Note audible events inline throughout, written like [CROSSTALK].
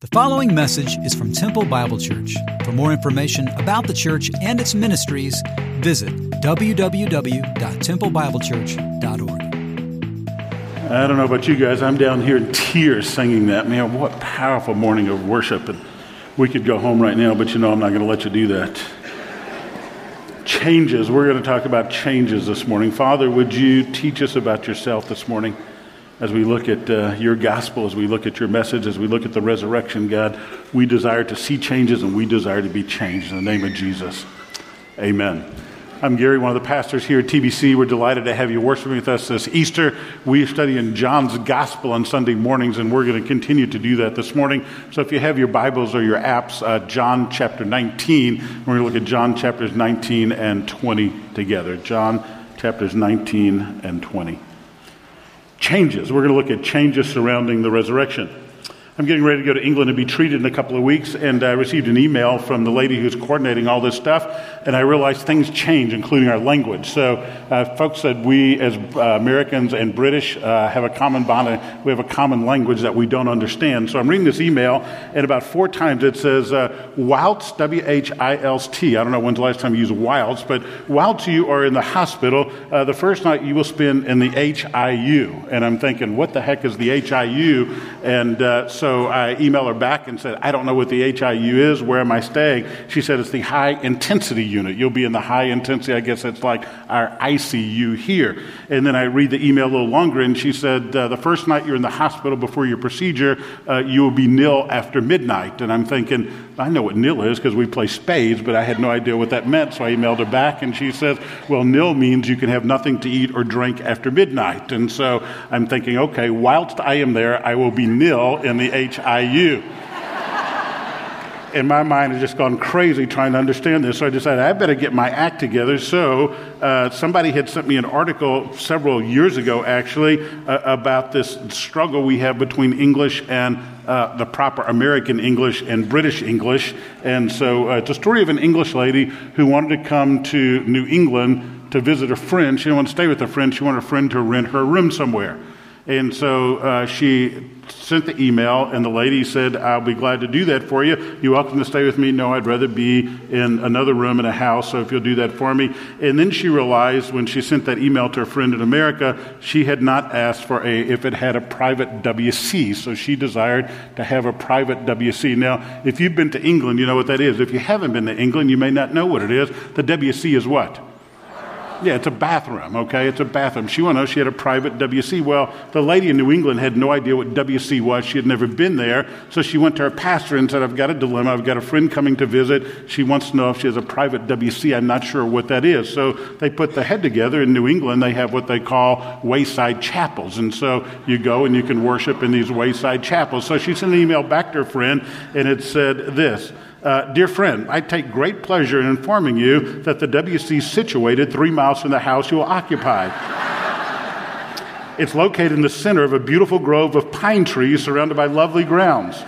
The following message is from Temple Bible Church. For more information about the church and its ministries, visit www.templebiblechurch.org. I don't know about you guys, I'm down here in tears singing that. Man, what powerful morning of worship. And we could go home right now, but you know I'm not going to let you do that. Changes. We're going to talk about changes this morning. Father, would you teach us about yourself this morning? As we look at uh, your gospel, as we look at your message, as we look at the resurrection, God, we desire to see changes and we desire to be changed. In the name of Jesus, amen. I'm Gary, one of the pastors here at TBC. We're delighted to have you worshiping with us this Easter. We study in John's Gospel on Sunday mornings, and we're going to continue to do that this morning. So if you have your Bibles or your apps, uh, John chapter 19, we're going to look at John chapters 19 and 20 together. John chapters 19 and 20 changes. We're going to look at changes surrounding the resurrection. I'm getting ready to go to England and be treated in a couple of weeks, and I received an email from the lady who's coordinating all this stuff, and I realized things change, including our language. So, uh, folks said we, as uh, Americans and British, uh, have a common bond, we have a common language that we don't understand. So, I'm reading this email, and about four times it says, uh, whilst, W H I L T. I don't know when's the last time you used whilst, but whilst you are in the hospital, uh, the first night you will spend in the HIU. And I'm thinking, what the heck is the HIU? And uh, so, so I emailed her back and said, I don't know what the HIU is. Where am I staying? She said, it's the high intensity unit. You'll be in the high intensity. I guess it's like our ICU here. And then I read the email a little longer, and she said, uh, the first night you're in the hospital before your procedure, uh, you will be nil after midnight. And I'm thinking, I know what nil is because we play spades, but I had no idea what that meant. So I emailed her back, and she says, well, nil means you can have nothing to eat or drink after midnight. And so I'm thinking, okay, whilst I am there, I will be nil in the HIU. In my mind, has just gone crazy trying to understand this. So I decided I better get my act together. So uh, somebody had sent me an article several years ago, actually, uh, about this struggle we have between English and uh, the proper American English and British English. And so uh, it's a story of an English lady who wanted to come to New England to visit a friend. She didn't want to stay with a friend, she wanted a friend to rent her room somewhere. And so uh, she sent the email, and the lady said, I'll be glad to do that for you. You're welcome to stay with me. No, I'd rather be in another room in a house, so if you'll do that for me. And then she realized when she sent that email to her friend in America, she had not asked for a, if it had a private WC. So she desired to have a private WC. Now, if you've been to England, you know what that is. If you haven't been to England, you may not know what it is. The WC is what? Yeah, it's a bathroom, okay? It's a bathroom. She wanted to know she had a private WC. Well, the lady in New England had no idea what WC was. She had never been there. So she went to her pastor and said, I've got a dilemma. I've got a friend coming to visit. She wants to know if she has a private WC. I'm not sure what that is. So they put the head together. In New England, they have what they call wayside chapels. And so you go and you can worship in these wayside chapels. So she sent an email back to her friend, and it said this. Uh, dear friend, I take great pleasure in informing you that the WC is situated three miles from the house you will occupy. it's located in the center of a beautiful grove of pine trees surrounded by lovely grounds.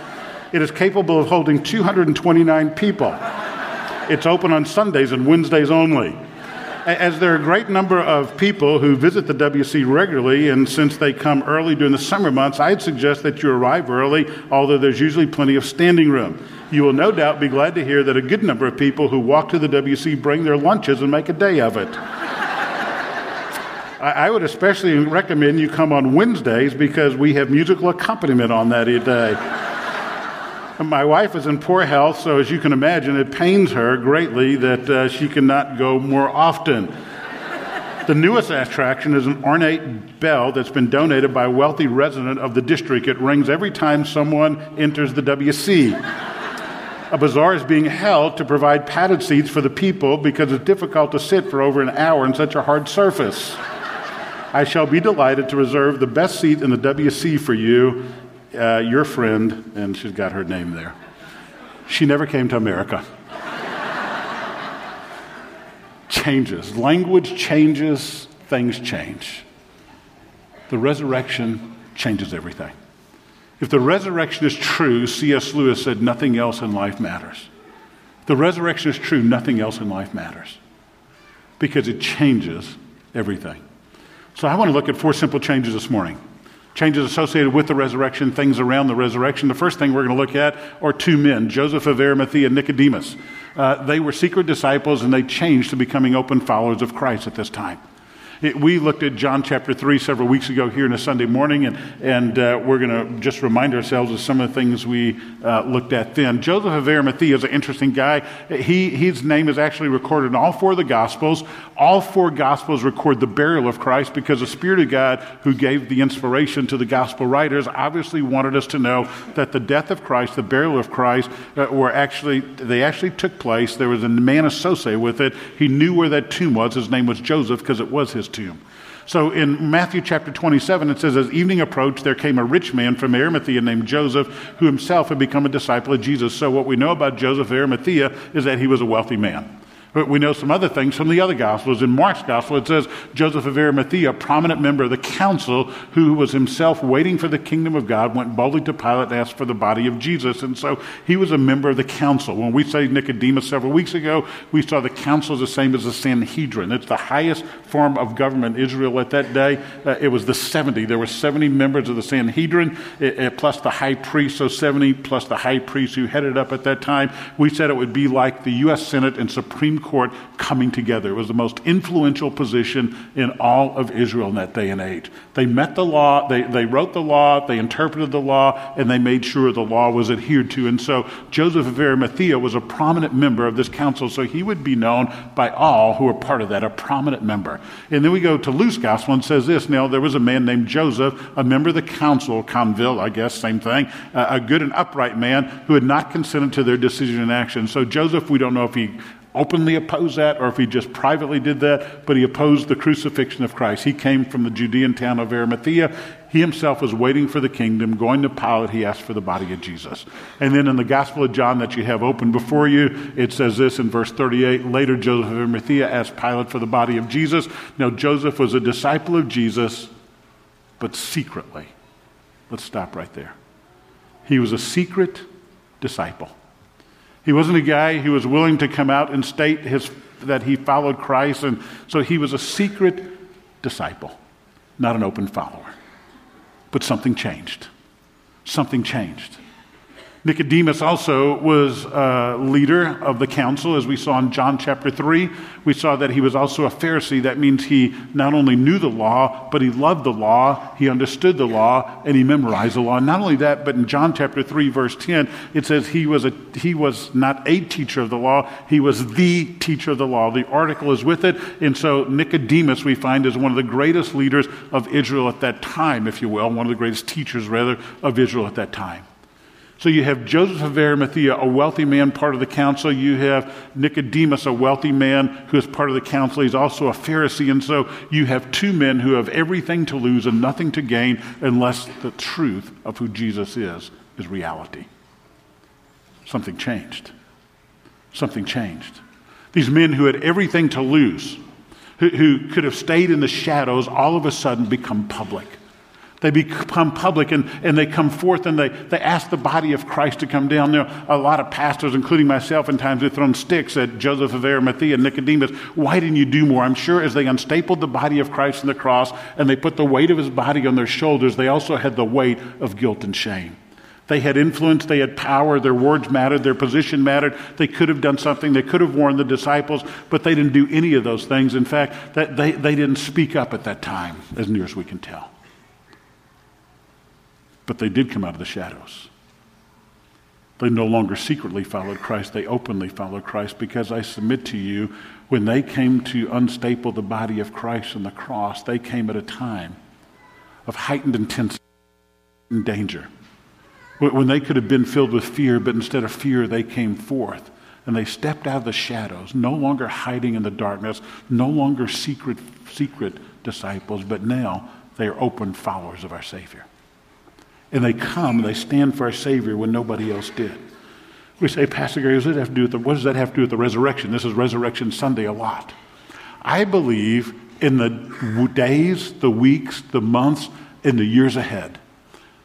It is capable of holding 229 people. It's open on Sundays and Wednesdays only. As there are a great number of people who visit the WC regularly, and since they come early during the summer months, I'd suggest that you arrive early, although there's usually plenty of standing room. You will no doubt be glad to hear that a good number of people who walk to the WC bring their lunches and make a day of it. I would especially recommend you come on Wednesdays because we have musical accompaniment on that day. My wife is in poor health, so as you can imagine, it pains her greatly that uh, she cannot go more often. The newest attraction is an ornate bell that's been donated by a wealthy resident of the district. It rings every time someone enters the WC. A bazaar is being held to provide padded seats for the people because it's difficult to sit for over an hour on such a hard surface. I shall be delighted to reserve the best seat in the WC for you uh, your friend, and she's got her name there. She never came to America. [LAUGHS] changes. Language changes, things change. The resurrection changes everything. If the resurrection is true, C.S. Lewis said nothing else in life matters. If the resurrection is true, nothing else in life matters because it changes everything. So I want to look at four simple changes this morning. changes associated with the resurrection, things around the resurrection. The first thing we're going to look at are two men, Joseph of Arimathea and Nicodemus. Uh, they were secret disciples and they changed to becoming open followers of Christ at this time. It, we looked at John chapter 3 several weeks ago here in a Sunday morning, and, and uh, we're going to just remind ourselves of some of the things we uh, looked at then. Joseph of Arimathea is an interesting guy. He, his name is actually recorded in all four of the Gospels. All four Gospels record the burial of Christ because the Spirit of God, who gave the inspiration to the Gospel writers, obviously wanted us to know that the death of Christ, the burial of Christ, uh, were actually, they actually took place. There was a man associated with it. He knew where that tomb was. His name was Joseph because it was his tomb. So in Matthew chapter 27, it says, As evening approached, there came a rich man from Arimathea named Joseph, who himself had become a disciple of Jesus. So what we know about Joseph of Arimathea is that he was a wealthy man. But we know some other things from the other Gospels. In Mark's Gospel, it says Joseph of Arimathea, a prominent member of the council who was himself waiting for the kingdom of God, went boldly to Pilate and asked for the body of Jesus. And so he was a member of the council. When we studied Nicodemus several weeks ago, we saw the council is the same as the Sanhedrin. It's the highest form of government in Israel at that day. Uh, it was the 70. There were 70 members of the Sanhedrin, it, it, plus the high priest, so 70 plus the high priest who headed up at that time. We said it would be like the U.S. Senate and Supreme Court coming together. It was the most influential position in all of Israel in that day and age. They met the law, they, they wrote the law, they interpreted the law, and they made sure the law was adhered to. And so Joseph of Arimathea was a prominent member of this council, so he would be known by all who were part of that, a prominent member. And then we go to Luke's gospel and says this Now, there was a man named Joseph, a member of the council, convil, I guess, same thing, a good and upright man who had not consented to their decision and action. So Joseph, we don't know if he openly opposed that or if he just privately did that, but he opposed the crucifixion of Christ. He came from the Judean town of Arimathea. He himself was waiting for the kingdom, going to Pilate, he asked for the body of Jesus. And then in the Gospel of John that you have open before you, it says this in verse 38 Later, Joseph of Arimathea asked Pilate for the body of Jesus. Now, Joseph was a disciple of Jesus, but secretly. Let's stop right there. He was a secret disciple. He wasn't a guy who was willing to come out and state his, that he followed Christ. And so he was a secret disciple, not an open follower. But something changed. Something changed. Nicodemus also was a leader of the council, as we saw in John chapter 3. We saw that he was also a Pharisee. That means he not only knew the law, but he loved the law, he understood the law, and he memorized the law. Not only that, but in John chapter 3, verse 10, it says he was, a, he was not a teacher of the law, he was the teacher of the law. The article is with it. And so Nicodemus, we find, is one of the greatest leaders of Israel at that time, if you will, one of the greatest teachers, rather, of Israel at that time. So you have Joseph of Arimathea, a wealthy man, part of the council. You have Nicodemus, a wealthy man who is part of the council. He's also a Pharisee. And so you have two men who have everything to lose and nothing to gain unless the truth of who Jesus is is reality. Something changed. Something changed. These men who had everything to lose, who, who could have stayed in the shadows, all of a sudden become public. They become public and, and they come forth and they, they ask the body of Christ to come down. There a lot of pastors, including myself, in times they've thrown sticks at Joseph of Arimathea and Nicodemus. Why didn't you do more? I'm sure as they unstapled the body of Christ on the cross and they put the weight of his body on their shoulders, they also had the weight of guilt and shame. They had influence, they had power, their words mattered, their position mattered. They could have done something, they could have warned the disciples, but they didn't do any of those things. In fact, that they, they didn't speak up at that time, as near as we can tell. But they did come out of the shadows. They no longer secretly followed Christ, they openly followed Christ because I submit to you, when they came to unstaple the body of Christ on the cross, they came at a time of heightened intensity and danger. When they could have been filled with fear, but instead of fear, they came forth and they stepped out of the shadows, no longer hiding in the darkness, no longer secret, secret disciples, but now they are open followers of our Savior. And they come and they stand for our Savior when nobody else did. We say, Pastor Gary, what does that have to do with the, what does that have to do with the resurrection? This is Resurrection Sunday a lot. I believe in the days, the weeks, the months, and the years ahead,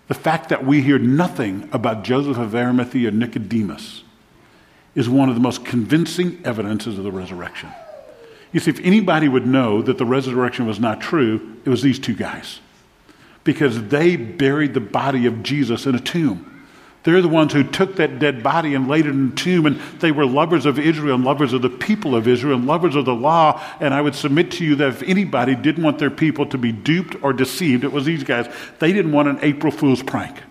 the fact that we hear nothing about Joseph of Arimathea or Nicodemus is one of the most convincing evidences of the resurrection. You see, if anybody would know that the resurrection was not true, it was these two guys. Because they buried the body of Jesus in a tomb. They're the ones who took that dead body and laid it in a tomb, and they were lovers of Israel and lovers of the people of Israel and lovers of the law. And I would submit to you that if anybody didn't want their people to be duped or deceived, it was these guys. They didn't want an April Fool's prank.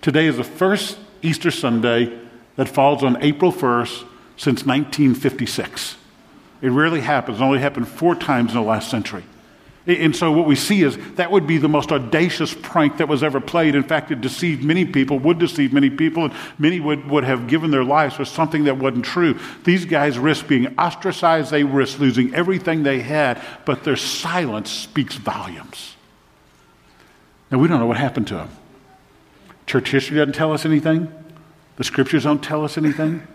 Today is the first Easter Sunday that falls on April 1st since 1956. It rarely happens. It only happened four times in the last century. And so what we see is that would be the most audacious prank that was ever played. In fact, it deceived many people, would deceive many people, and many would, would have given their lives for something that wasn't true. These guys risked being ostracized, they risked losing everything they had, but their silence speaks volumes. Now, we don't know what happened to them. Church history doesn't tell us anything, the scriptures don't tell us anything.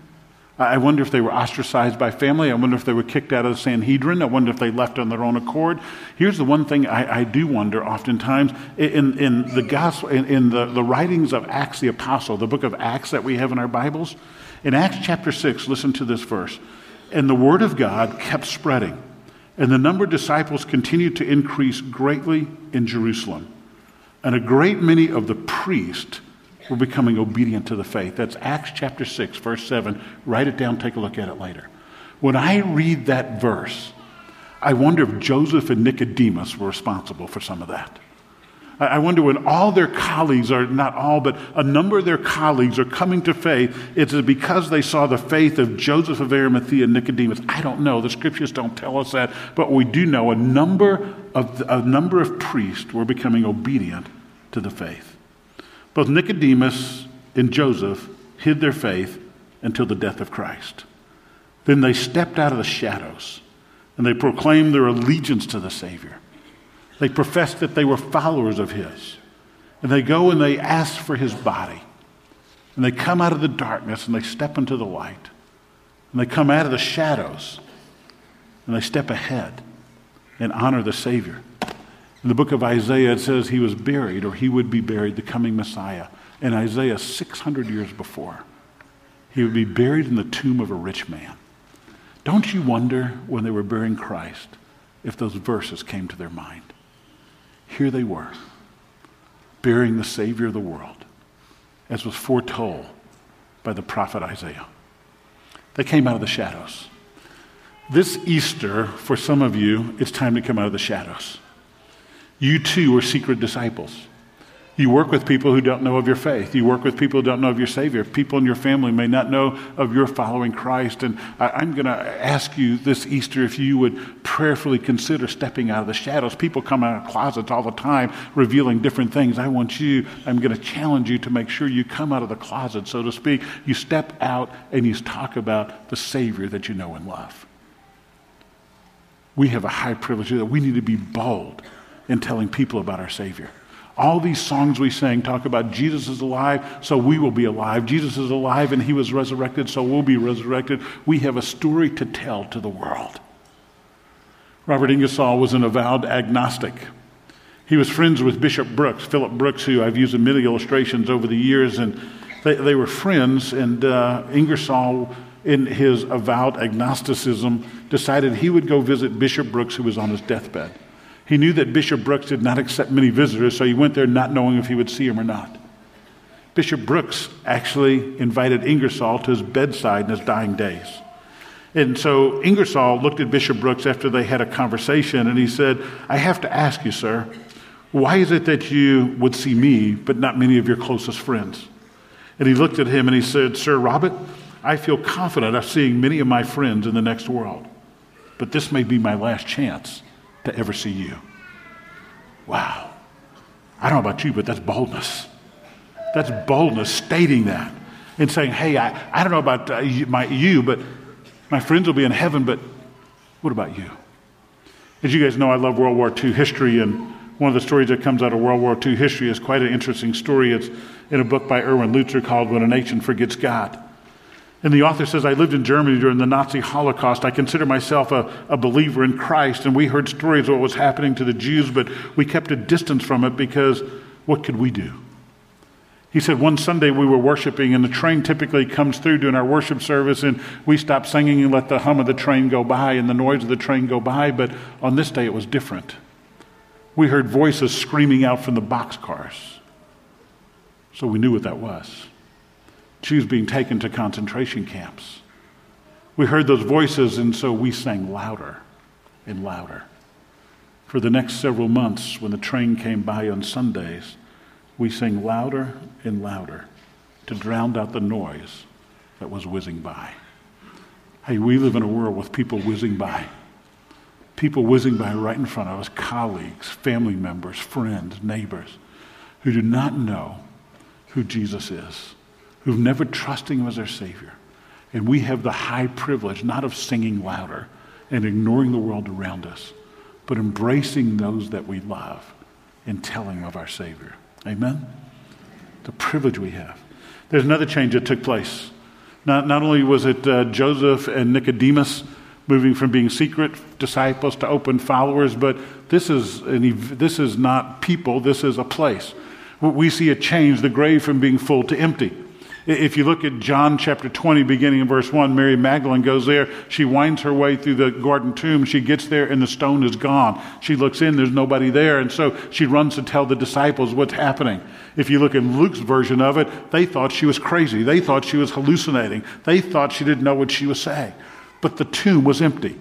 I wonder if they were ostracized by family. I wonder if they were kicked out of the Sanhedrin. I wonder if they left on their own accord. Here's the one thing I, I do wonder oftentimes in, in the gospel, in, in the, the writings of Acts the Apostle, the book of Acts that we have in our Bibles. In Acts chapter 6, listen to this verse. And the word of God kept spreading, and the number of disciples continued to increase greatly in Jerusalem. And a great many of the priests we're becoming obedient to the faith. That's Acts chapter 6, verse 7. Write it down, take a look at it later. When I read that verse, I wonder if Joseph and Nicodemus were responsible for some of that. I wonder when all their colleagues are, not all, but a number of their colleagues are coming to faith, is it because they saw the faith of Joseph of Arimathea and Nicodemus? I don't know. The scriptures don't tell us that. But we do know a number of, a number of priests were becoming obedient to the faith. Both Nicodemus and Joseph hid their faith until the death of Christ. Then they stepped out of the shadows and they proclaimed their allegiance to the Savior. They professed that they were followers of His. And they go and they ask for His body. And they come out of the darkness and they step into the light. And they come out of the shadows and they step ahead and honor the Savior. In the book of Isaiah, it says he was buried, or he would be buried, the coming Messiah. In Isaiah, 600 years before, he would be buried in the tomb of a rich man. Don't you wonder when they were burying Christ if those verses came to their mind? Here they were, burying the Savior of the world, as was foretold by the prophet Isaiah. They came out of the shadows. This Easter, for some of you, it's time to come out of the shadows. You too are secret disciples. You work with people who don't know of your faith. You work with people who don't know of your Savior. People in your family may not know of your following Christ. And I, am going to ask you this Easter if you would prayerfully consider stepping out of the shadows. People come out of closets all the time revealing different things. I want you, I'm going to challenge you to make sure you come out of the closet, so to speak. You step out and you talk about the Savior that you know and love. We have a high privilege that we need to be bold in telling people about our Savior. All these songs we sang talk about Jesus is alive, so we will be alive. Jesus is alive and he was resurrected, so we'll be resurrected. We have a story to tell to the world. Robert Ingersoll was an avowed agnostic. He was friends with Bishop Brooks, Philip Brooks, who I've used in many illustrations over the years, and they, they were friends. And uh, Ingersoll, in his avowed agnosticism, decided he would go visit Bishop Brooks, who was on his deathbed. He knew that Bishop Brooks did not accept many visitors, so he went there not knowing if he would see him or not. Bishop Brooks actually invited Ingersoll to his bedside in his dying days. And so Ingersoll looked at Bishop Brooks after they had a conversation and he said, I have to ask you, sir, why is it that you would see me but not many of your closest friends? And he looked at him and he said, Sir Robert, I feel confident of seeing many of my friends in the next world, but this may be my last chance to ever see you. Wow. I don't know about you, but that's boldness. That's boldness stating that and saying, hey, I, I don't know about uh, you, my, you, but my friends will be in heaven, but what about you? As you guys know, I love World War II history, and one of the stories that comes out of World War II history is quite an interesting story. It's in a book by Erwin Lutzer called When a Nation Forgets God. And the author says, I lived in Germany during the Nazi Holocaust. I consider myself a, a believer in Christ. And we heard stories of what was happening to the Jews, but we kept a distance from it because what could we do? He said, One Sunday we were worshiping, and the train typically comes through during our worship service, and we stop singing and let the hum of the train go by and the noise of the train go by. But on this day it was different. We heard voices screaming out from the boxcars. So we knew what that was. She was being taken to concentration camps. We heard those voices, and so we sang louder and louder. For the next several months, when the train came by on Sundays, we sang louder and louder to drown out the noise that was whizzing by. Hey, we live in a world with people whizzing by. People whizzing by right in front of us, colleagues, family members, friends, neighbors, who do not know who Jesus is, who've never trusted him as their Savior. And we have the high privilege not of singing louder and ignoring the world around us, but embracing those that we love and telling of our Savior. Amen? The privilege we have. There's another change that took place. Not, not only was it uh, Joseph and Nicodemus moving from being secret disciples to open followers, but this is, an, this is not people, this is a place. We see a change, the grave from being full to empty. If you look at John chapter 20, beginning in verse 1, Mary Magdalene goes there. She winds her way through the garden tomb. She gets there, and the stone is gone. She looks in, there's nobody there. And so she runs to tell the disciples what's happening. If you look in Luke's version of it, they thought she was crazy. They thought she was hallucinating. They thought she didn't know what she was saying. But the tomb was empty.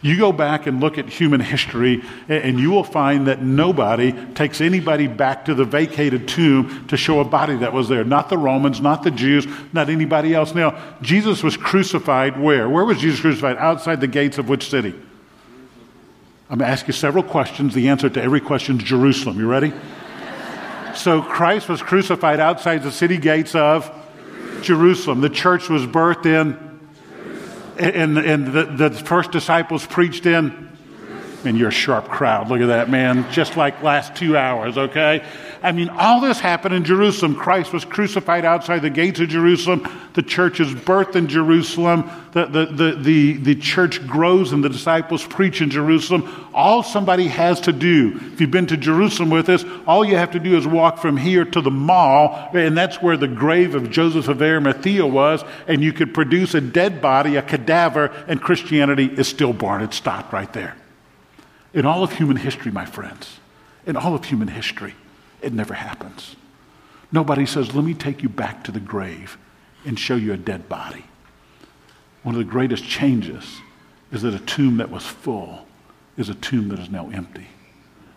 You go back and look at human history, and you will find that nobody takes anybody back to the vacated tomb to show a body that was there. Not the Romans, not the Jews, not anybody else. Now, Jesus was crucified where? Where was Jesus crucified? Outside the gates of which city? I'm going to ask you several questions. The answer to every question is Jerusalem. You ready? [LAUGHS] so, Christ was crucified outside the city gates of Jerusalem. The church was birthed in and, and the, the first disciples preached in and you're a sharp crowd. Look at that, man. Just like last two hours, okay? I mean, all this happened in Jerusalem. Christ was crucified outside the gates of Jerusalem. The church is birthed in Jerusalem. The, the, the, the, the church grows and the disciples preach in Jerusalem. All somebody has to do, if you've been to Jerusalem with us, all you have to do is walk from here to the mall, and that's where the grave of Joseph of Arimathea was, and you could produce a dead body, a cadaver, and Christianity is still born. It stopped right there. In all of human history, my friends, in all of human history, it never happens. Nobody says, Let me take you back to the grave and show you a dead body. One of the greatest changes is that a tomb that was full is a tomb that is now empty.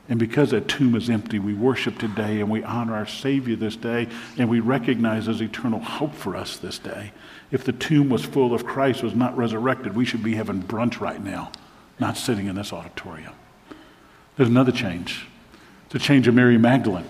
And because that tomb is empty, we worship today and we honor our Savior this day and we recognize His eternal hope for us this day. If the tomb was full of Christ, was not resurrected, we should be having brunch right now, not sitting in this auditorium. There's another change the change of Mary Magdalene.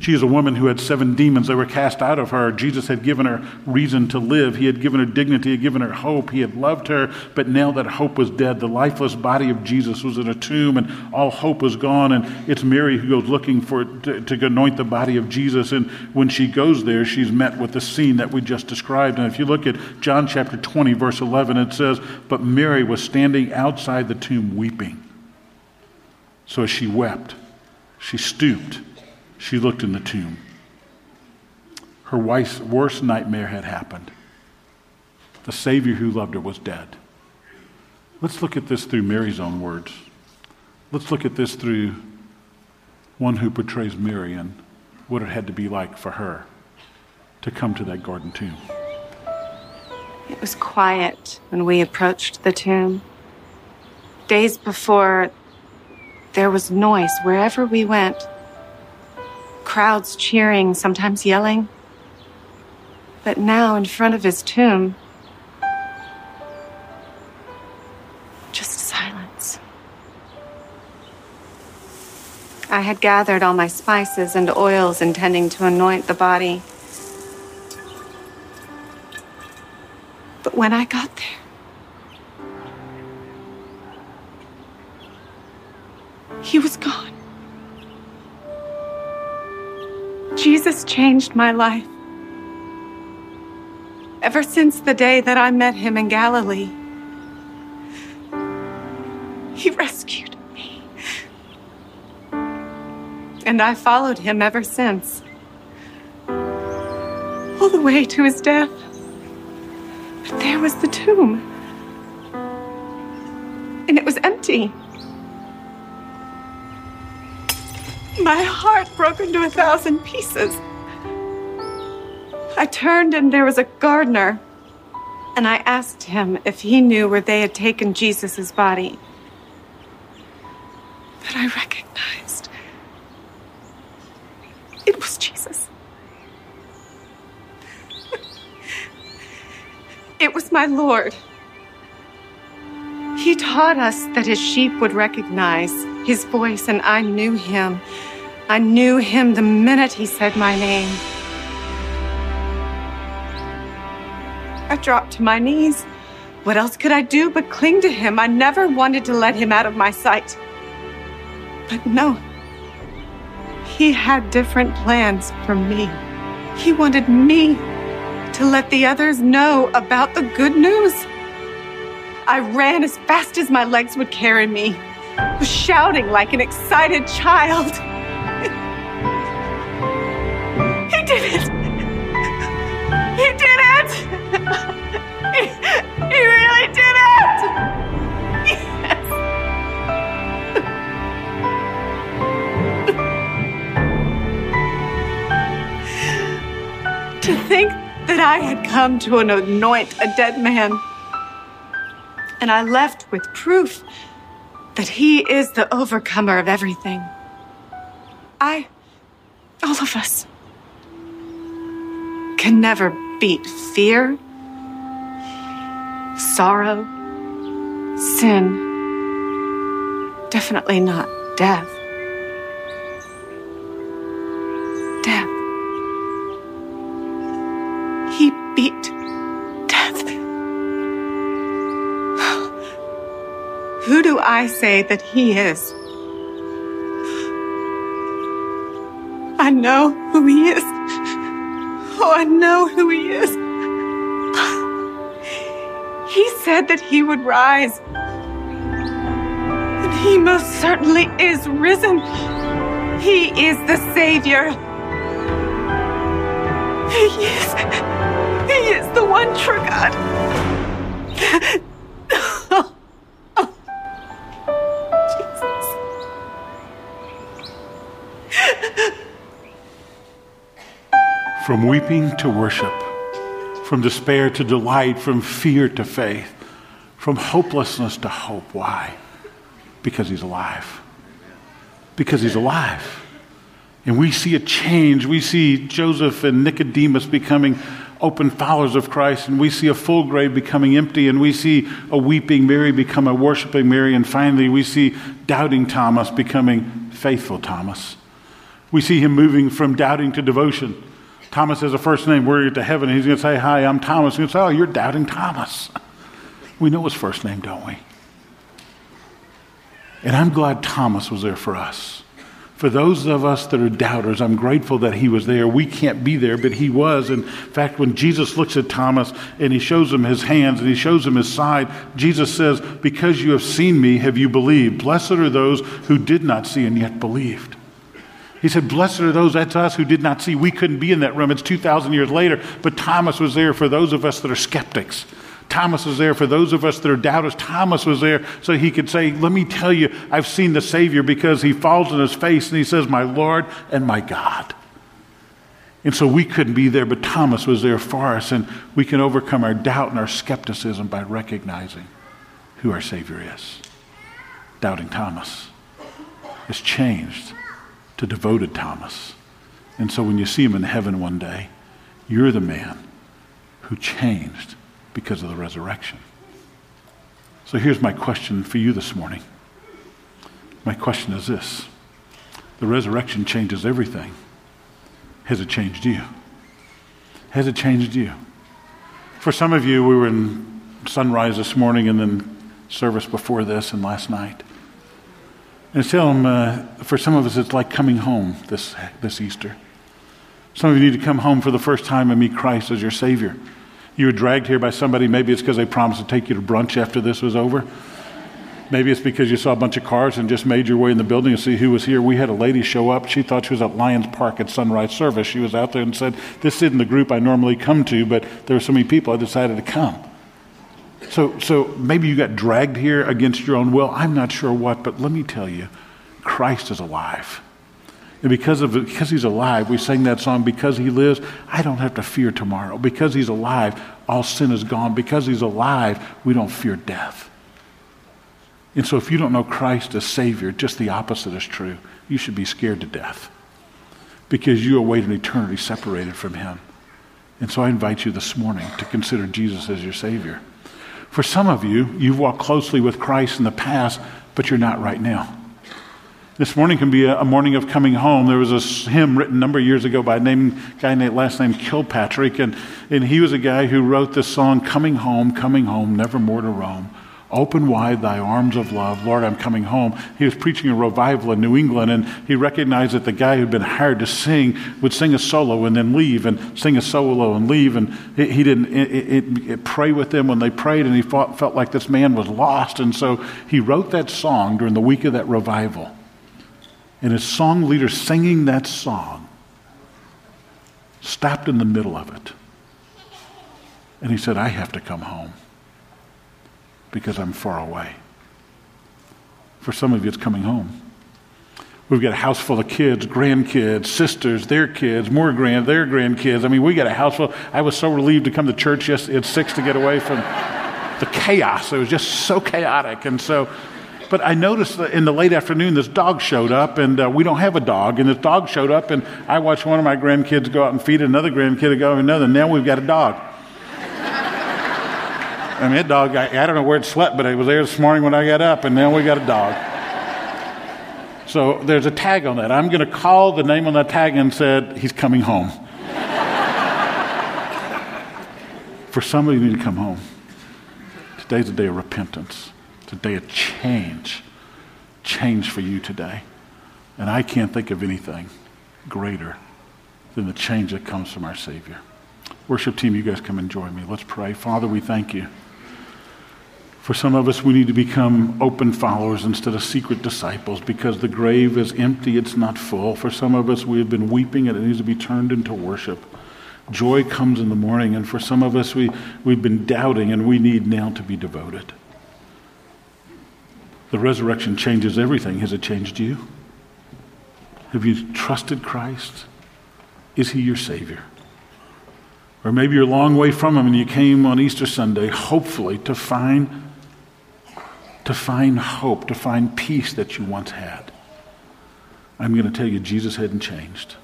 She is a woman who had seven demons that were cast out of her. Jesus had given her reason to live. He had given her dignity. He had given her hope. He had loved her. But now that hope was dead, the lifeless body of Jesus was in a tomb and all hope was gone. And it's Mary who goes looking for to, to anoint the body of Jesus. And when she goes there, she's met with the scene that we just described. And if you look at John chapter 20, verse 11, it says, But Mary was standing outside the tomb weeping. So she wept, she stooped. She looked in the tomb. Her wife's worst nightmare had happened. The Savior who loved her was dead. Let's look at this through Mary's own words. Let's look at this through one who portrays Mary and what it had to be like for her to come to that garden tomb. It was quiet when we approached the tomb. Days before, there was noise wherever we went. Crowds cheering, sometimes yelling. But now, in front of his tomb, just silence. I had gathered all my spices and oils intending to anoint the body. But when I got there, He was gone. Jesus changed my life. Ever since the day that I met him in Galilee, he rescued me. And I followed him ever since, all the way to his death. But there was the tomb, and it was empty. My heart broke into a thousand pieces. I turned and there was a gardener, and I asked him if he knew where they had taken Jesus' body. But I recognized it was Jesus. it was my Lord. He taught us that his sheep would recognize his voice, and I knew him. I knew him the minute he said my name. I dropped to my knees. What else could I do but cling to him? I never wanted to let him out of my sight. But no, he had different plans for me. He wanted me to let the others know about the good news. I ran as fast as my legs would carry me, shouting like an excited child. [LAUGHS] he did it! He did it! he, he really did it! Yes! to think that I had come to anoint a dead man and I left with proof that he is the overcomer of everything. I, all of us, can never beat fear, sorrow, sin, definitely not death. I say that he is? I know who he is. Oh, I know who he is. He said that he would rise. And he most certainly is risen. He is the Savior. He is. He is the one true God. From weeping to worship, from despair to delight, from fear to faith, from hopelessness to hope. Why? Because he's alive. Because he's alive. And we see a change. We see Joseph and Nicodemus becoming open followers of Christ, and we see a full grave becoming empty, and we see a weeping Mary become a worshiping Mary, and finally we see doubting Thomas becoming faithful Thomas. We see him moving from doubting to devotion. Thomas has a first name. We're to heaven. He's going to say, Hi, I'm Thomas. He's going to say, Oh, you're doubting Thomas. We know his first name, don't we? And I'm glad Thomas was there for us. For those of us that are doubters, I'm grateful that he was there. We can't be there, but he was. In fact, when Jesus looks at Thomas and he shows him his hands and he shows him his side, Jesus says, Because you have seen me, have you believed? Blessed are those who did not see and yet believed. He said, Blessed are those, that's us who did not see. We couldn't be in that room. It's 2,000 years later, but Thomas was there for those of us that are skeptics. Thomas was there for those of us that are doubters. Thomas was there so he could say, Let me tell you, I've seen the Savior because he falls on his face and he says, My Lord and my God. And so we couldn't be there, but Thomas was there for us, and we can overcome our doubt and our skepticism by recognizing who our Savior is. Doubting Thomas has changed to devoted Thomas. And so when you see him in heaven one day, you're the man who changed because of the resurrection. So here's my question for you this morning. My question is this The resurrection changes everything. Has it changed you? Has it changed you? For some of you, we were in sunrise this morning and then service before this and last night. And them, uh, for some of us, it's like coming home this, this Easter. Some of you need to come home for the first time and meet Christ as your Savior. You were dragged here by somebody. Maybe it's because they promised to take you to brunch after this was over. Maybe it's because you saw a bunch of cars and just made your way in the building to see who was here. We had a lady show up. She thought she was at Lions Park at sunrise service. She was out there and said, This isn't the group I normally come to, but there were so many people, I decided to come. So, so maybe you got dragged here against your own will. I'm not sure what, but let me tell you Christ is alive. And because, of, because he's alive, we sing that song, Because he lives, I don't have to fear tomorrow. Because he's alive, all sin is gone. Because he's alive, we don't fear death. And so if you don't know Christ as Savior, just the opposite is true. You should be scared to death because you await an eternity separated from him. And so I invite you this morning to consider Jesus as your Savior. For some of you, you've walked closely with Christ in the past, but you're not right now. This morning can be a, morning of coming home. There was a hymn written a number of years ago by a name, guy named last name Kirkpatrick, and, and he was a guy who wrote this song, Coming Home, Coming Home, Never More to Roam. Open wide thy arms of love. Lord, I'm coming home. He was preaching a revival in New England, and he recognized that the guy who'd been hired to sing would sing a solo and then leave, and sing a solo and leave. And he didn't it, it, it, pray with them when they prayed, and he felt, felt like this man was lost. And so he wrote that song during the week of that revival. And his song leader singing that song stopped in the middle of it. And he said, I have to come home because I'm far away. For some of you, it's coming home. We've got a house full of kids, grandkids, sisters, their kids, more grand, their grandkids. I mean, we got a house full. I was so relieved to come to church yesterday at six to get away from the chaos. It was just so chaotic. And so, but I noticed that in the late afternoon, this dog showed up, and uh, we don't have a dog. And this dog showed up, and I watched one of my grandkids go out and feed another grandkid go another. And now we've got a dog. I mean, dog, I, I, don't know where it slept, but it was there this morning when I got up, and now we got a dog. So there's a tag on that. I'm going to call the name on that tag and said, he's coming home. For some of you, need to come home. Today's a day of repentance. It's a day of change. Change for you today. And I can't think of anything greater than the change that comes from our Savior. Worship team, you guys come and join me. Let's pray. Father, we thank you. For some of us, we need to become open followers instead of secret disciples because the grave is empty, it's not full. For some of us, we have been weeping and it needs to be turned into worship. Joy comes in the morning, and for some of us, we, we've been doubting and we need now to be devoted. The resurrection changes everything. Has it changed you? Have you trusted Christ? Is he your Savior? Or maybe you're a long way from him and you came on Easter Sunday, hopefully, to find to find hope, to find peace that you once had. I'm going to tell you, Jesus hadn't changed.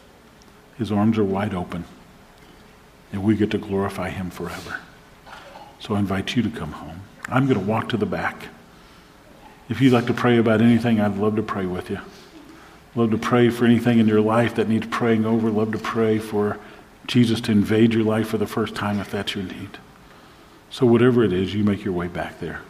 His arms are wide open, and we get to glorify him forever. So I invite you to come home. I'm going to walk to the back. If you'd like to pray about anything, I'd love to pray with you. Love to pray for anything in your life that needs praying over. Love to pray for Jesus to invade your life for the first time if that's your need. So, whatever it is, you make your way back there.